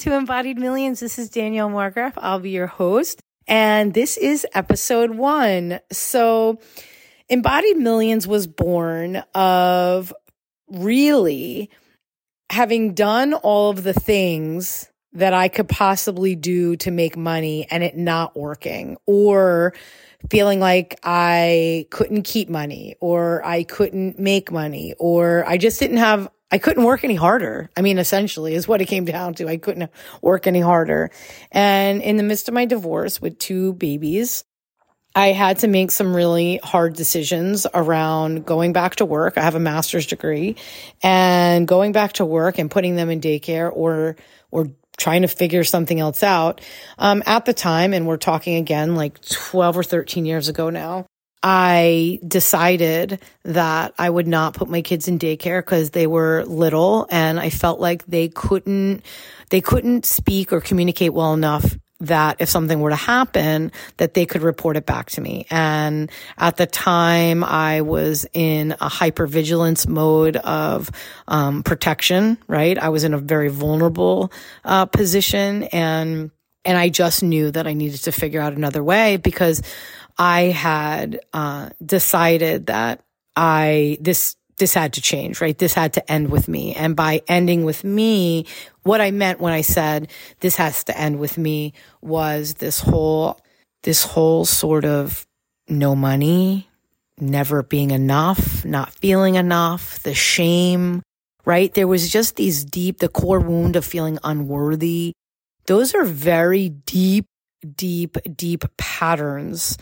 to Embodied Millions. This is Danielle Margraf. I'll be your host, and this is episode one. So, Embodied Millions was born of really having done all of the things that I could possibly do to make money and it not working, or feeling like I couldn't keep money, or I couldn't make money, or I just didn't have I couldn't work any harder. I mean, essentially is what it came down to. I couldn't work any harder. And in the midst of my divorce with two babies, I had to make some really hard decisions around going back to work. I have a master's degree and going back to work and putting them in daycare or, or trying to figure something else out. Um, at the time, and we're talking again like 12 or 13 years ago now, I decided that I would not put my kids in daycare because they were little and I felt like they couldn't, they couldn't speak or communicate well enough that if something were to happen, that they could report it back to me. And at the time, I was in a hypervigilance mode of um, protection. Right, I was in a very vulnerable uh, position, and and I just knew that I needed to figure out another way because I had uh, decided that I this this had to change, right? This had to end with me. And by ending with me, what I meant when I said this has to end with me was this whole this whole sort of no money, never being enough, not feeling enough, the shame, right? There was just these deep, the core wound of feeling unworthy. Those are very deep deep, deep patterns,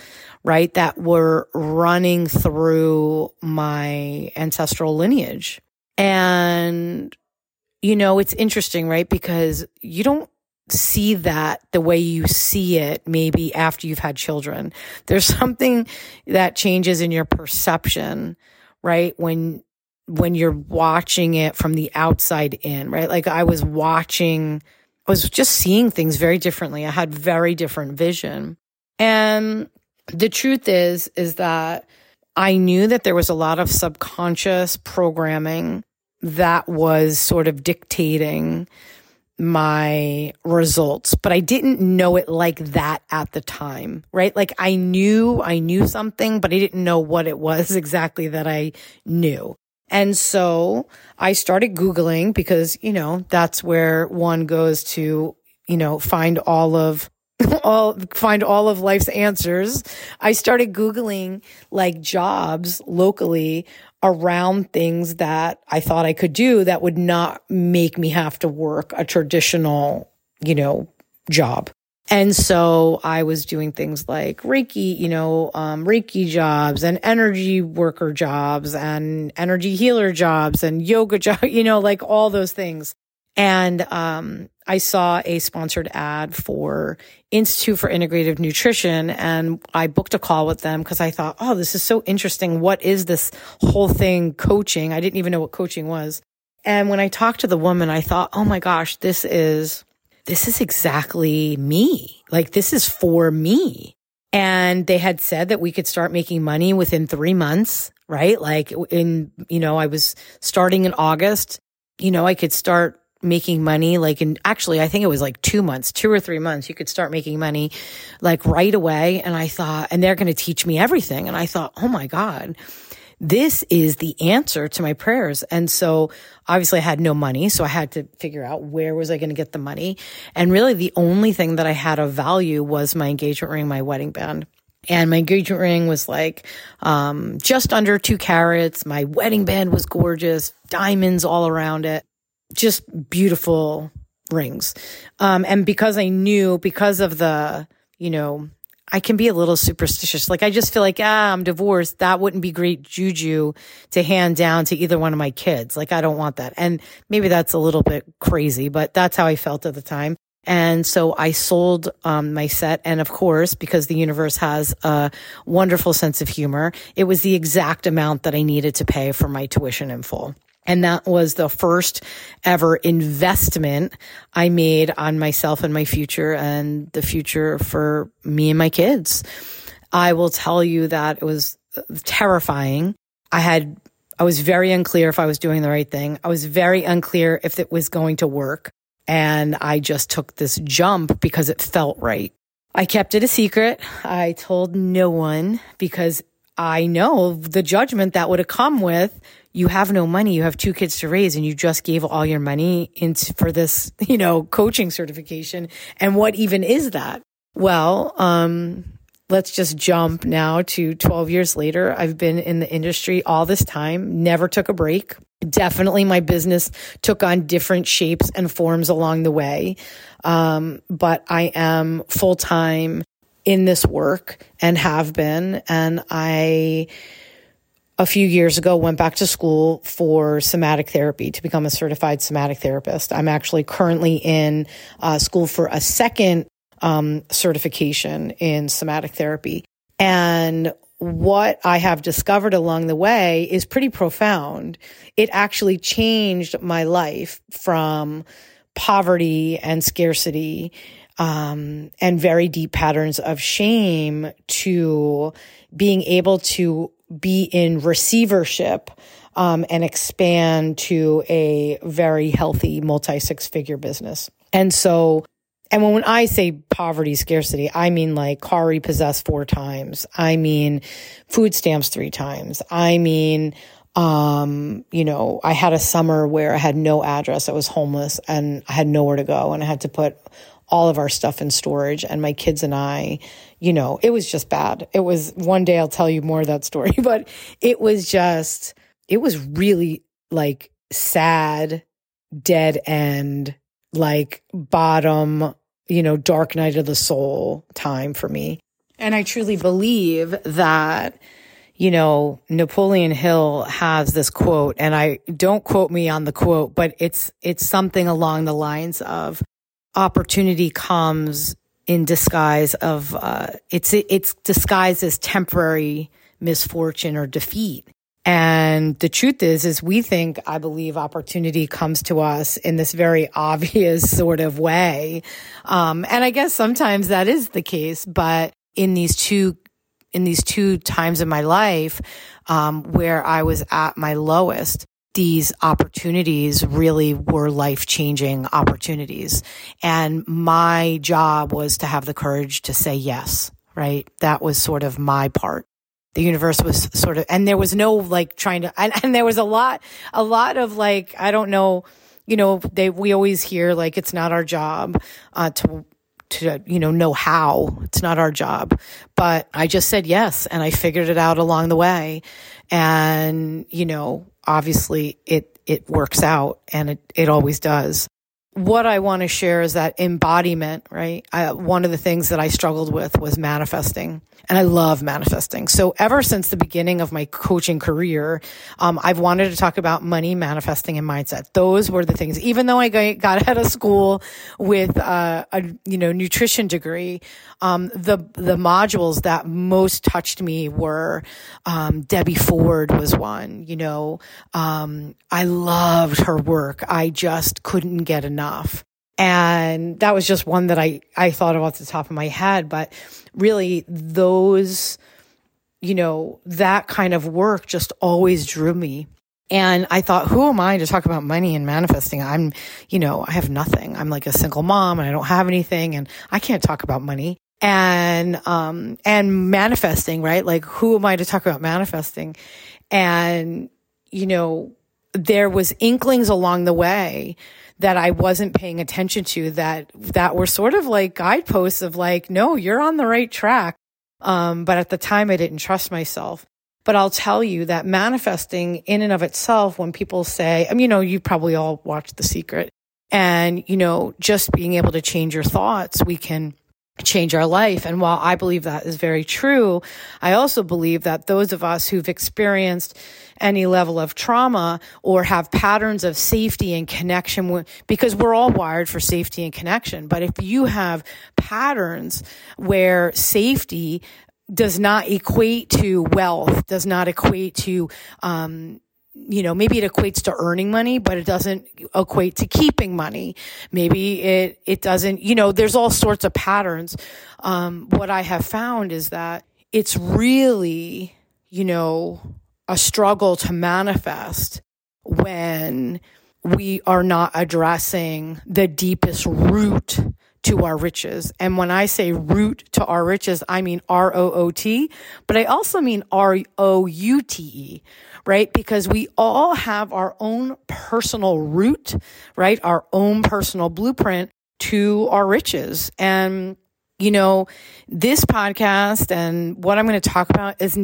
right? That were running through my ancestral lineage. And, you know, it's interesting, right? Because you don't see that the way you see it maybe after you've had children. There's something that changes in your perception, right? When, when you're watching it from the outside in, right? Like I was watching was just seeing things very differently. I had very different vision. And the truth is, is that I knew that there was a lot of subconscious programming that was sort of dictating my results, but I didn't know it like that at the time, right? Like I knew, I knew something, but I didn't know what it was exactly that I knew. And so I started Googling because, you know, that's where one goes to, you know, find all of all find all of life's answers. I started Googling like jobs locally around things that I thought I could do that would not make me have to work a traditional, you know, job. And so I was doing things like Reiki, you know, um, Reiki jobs and energy worker jobs and energy healer jobs and yoga jobs, you know, like all those things. And um, I saw a sponsored ad for Institute for Integrative Nutrition and I booked a call with them because I thought, oh, this is so interesting. What is this whole thing coaching? I didn't even know what coaching was. And when I talked to the woman, I thought, oh my gosh, this is this is exactly me. Like, this is for me. And they had said that we could start making money within three months, right? Like, in, you know, I was starting in August, you know, I could start making money like in actually I think it was like 2 months, 2 or 3 months you could start making money like right away and I thought and they're going to teach me everything and I thought, "Oh my god, this is the answer to my prayers. And so obviously I had no money. So I had to figure out where was I going to get the money. And really the only thing that I had of value was my engagement ring, my wedding band. And my engagement ring was like um, just under two carats. My wedding band was gorgeous, diamonds all around it, just beautiful rings. Um, and because I knew, because of the, you know, I can be a little superstitious. Like I just feel like, ah, I'm divorced. That wouldn't be great juju to hand down to either one of my kids. Like I don't want that. And maybe that's a little bit crazy, but that's how I felt at the time. And so I sold um, my set. And of course, because the universe has a wonderful sense of humor, it was the exact amount that I needed to pay for my tuition in full. And that was the first ever investment I made on myself and my future and the future for me and my kids. I will tell you that it was terrifying. I had, I was very unclear if I was doing the right thing. I was very unclear if it was going to work. And I just took this jump because it felt right. I kept it a secret. I told no one because I know the judgment that would have come with you have no money, you have two kids to raise, and you just gave all your money into for this, you know, coaching certification. And what even is that? Well, um, let's just jump now to 12 years later. I've been in the industry all this time, never took a break. Definitely my business took on different shapes and forms along the way. Um, but I am full time in this work and have been. And I, a few years ago, went back to school for somatic therapy to become a certified somatic therapist. I'm actually currently in uh, school for a second um, certification in somatic therapy. And what I have discovered along the way is pretty profound. It actually changed my life from poverty and scarcity um, and very deep patterns of shame to being able to be in receivership um, and expand to a very healthy multi six figure business. And so and when I say poverty, scarcity, I mean like car repossessed four times. I mean food stamps three times. I mean, um, you know, I had a summer where I had no address. I was homeless and I had nowhere to go and I had to put all of our stuff in storage and my kids and I, you know, it was just bad. It was one day I'll tell you more of that story, but it was just, it was really like sad, dead end like bottom, you know, dark night of the soul time for me. And I truly believe that, you know, Napoleon Hill has this quote and I don't quote me on the quote, but it's, it's something along the lines of opportunity comes in disguise of, uh, it's, it's disguised as temporary misfortune or defeat. And the truth is, is we think, I believe opportunity comes to us in this very obvious sort of way. Um, and I guess sometimes that is the case, but in these two, in these two times in my life, um, where I was at my lowest, these opportunities really were life changing opportunities. And my job was to have the courage to say yes, right? That was sort of my part the universe was sort of, and there was no like trying to, and, and there was a lot, a lot of like, I don't know, you know, they, we always hear like it's not our job, uh, to, to, you know, know how. It's not our job. But I just said yes and I figured it out along the way. And, you know, obviously it, it works out and it, it always does. What I want to share is that embodiment, right? I, one of the things that I struggled with was manifesting and I love manifesting. So ever since the beginning of my coaching career, um, I've wanted to talk about money, manifesting, and mindset. Those were the things. Even though I got out of school with uh, a you know nutrition degree, um, the the modules that most touched me were um, Debbie Ford was one. You know, um, I loved her work. I just couldn't get enough. And that was just one that I, I thought of off the top of my head. But really, those, you know, that kind of work just always drew me. And I thought, who am I to talk about money and manifesting? I'm, you know, I have nothing. I'm like a single mom and I don't have anything and I can't talk about money and, um, and manifesting, right? Like, who am I to talk about manifesting? And, you know, there was inklings along the way that I wasn't paying attention to that, that were sort of like guideposts of like, no, you're on the right track. Um, but at the time I didn't trust myself. But I'll tell you that manifesting in and of itself, when people say, I mean, you know, you probably all watched The Secret and, you know, just being able to change your thoughts, we can change our life. And while I believe that is very true, I also believe that those of us who've experienced any level of trauma or have patterns of safety and connection because we're all wired for safety and connection. But if you have patterns where safety does not equate to wealth, does not equate to, um, you know, maybe it equates to earning money, but it doesn't equate to keeping money. Maybe it, it doesn't, you know, there's all sorts of patterns. Um, what I have found is that it's really, you know, a struggle to manifest when we are not addressing the deepest root to our riches. And when I say root to our riches, I mean R O O T, but I also mean R O U T E, right? Because we all have our own personal root, right? Our own personal blueprint to our riches. And, you know, this podcast and what I'm going to talk about is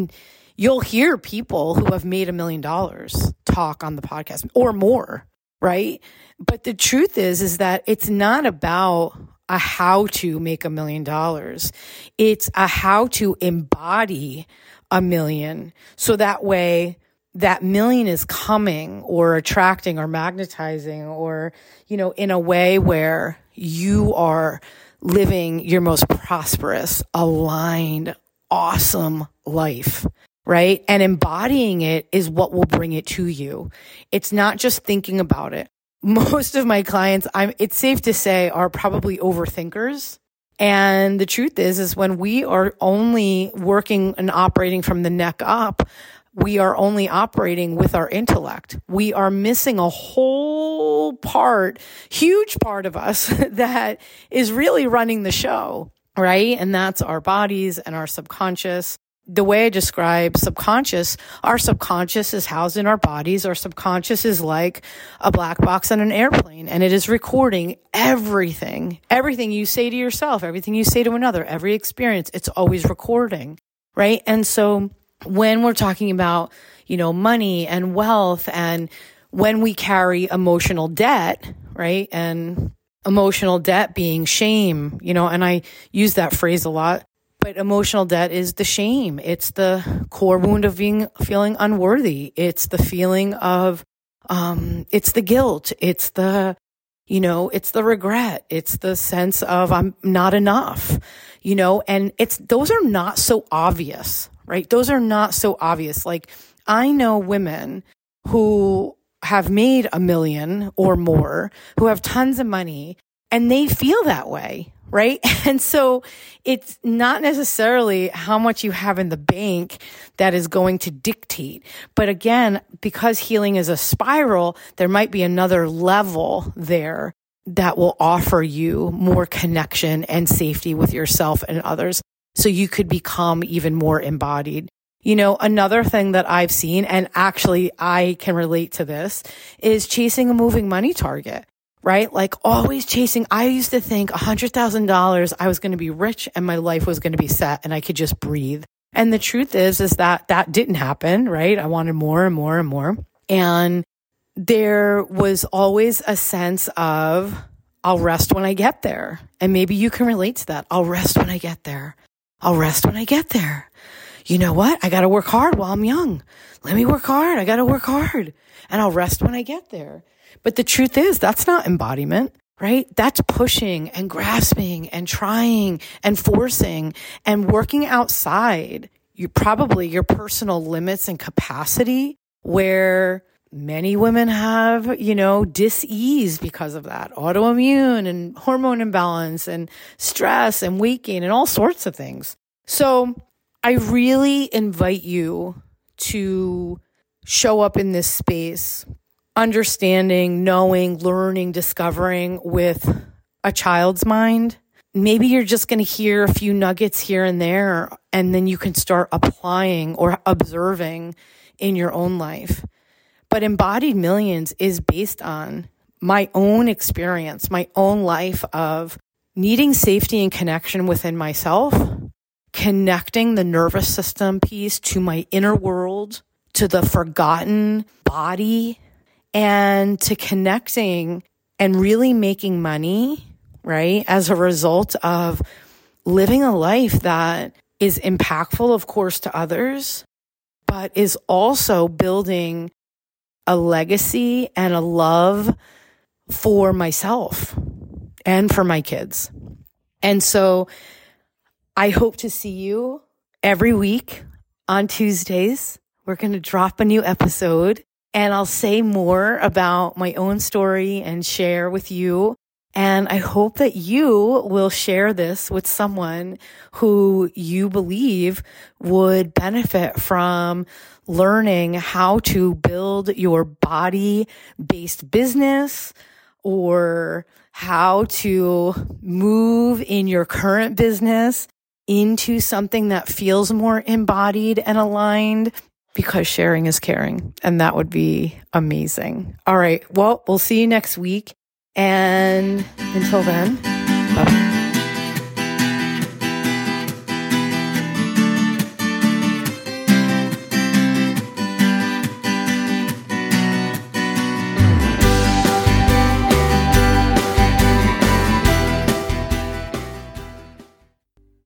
you'll hear people who have made a million dollars talk on the podcast or more, right? But the truth is, is that it's not about a how to make a million dollars. It's a how to embody a million. So that way, that million is coming or attracting or magnetizing or, you know, in a way where you are living your most prosperous, aligned, awesome life right? And embodying it is what will bring it to you. It's not just thinking about it most of my clients, I'm, it's safe to say, are probably overthinkers. And the truth is, is when we are only working and operating from the neck up, we are only operating with our intellect. We are missing a whole part, huge part of us that is really running the show, right? And that's our bodies and our subconscious the way I describe subconscious, our subconscious is housed in our bodies. Our subconscious is like a black box on an airplane and it is recording everything, everything you say to yourself, everything you say to another, every experience. It's always recording, right? And so when we're talking about, you know, money and wealth and when we carry emotional debt, right? And emotional debt being shame, you know, and I use that phrase a lot but emotional debt is the shame. It's the core wound of being feeling unworthy. It's the feeling of, um, it's the guilt. It's the, you know, it's the regret. It's the sense of I'm not enough, you know, and it's, those are not so obvious, right? Those are not so obvious. Like I know women who have made a million or more, who have tons of money and they feel that way right? And so it's not necessarily how much you have in the bank that is going to dictate. But again, because healing is a spiral, there might be another level there that will offer you more connection and safety with yourself and others. So you could become even more embodied. You know, another thing that I've seen, and actually I can relate to this, is chasing a moving money target right? Like always chasing. I used to think a hundred thousand dollars, I was going to be rich and my life was going to be set and I could just breathe. And the truth is, is that that didn't happen, right? I wanted more and more and more. And there was always a sense of, I'll rest when I get there. And maybe you can relate to that. I'll rest when I get there. I'll rest when I get there. You know what? I got to work hard while I'm young. Let me work hard. I got to work hard and I'll rest when I get there. But the truth is, that's not embodiment, right? That's pushing and grasping and trying and forcing and working outside you probably your personal limits and capacity where many women have, you know, dis-ease because of that, autoimmune and hormone imbalance and stress and weight gain and all sorts of things. So I really invite you to show up in this space understanding, knowing, learning, discovering with a child's mind. Maybe you're just going to hear a few nuggets here and there, and then you can start applying or observing in your own life. But embodied millions is based on my own experience, my own life of needing safety and connection within myself, connecting the nervous system piece to my inner world, to the forgotten body and to connecting and really making money, right? As a result of living a life that is impactful, of course, to others, but is also building a legacy and a love for myself and for my kids. And so I hope to see you every week on Tuesdays. We're going to drop a new episode and I'll say more about my own story and share with you. And I hope that you will share this with someone who you believe would benefit from learning how to build your body based business or how to move in your current business into something that feels more embodied and aligned because sharing is caring. And that would be amazing. All right. Well, we'll see you next week. And until then,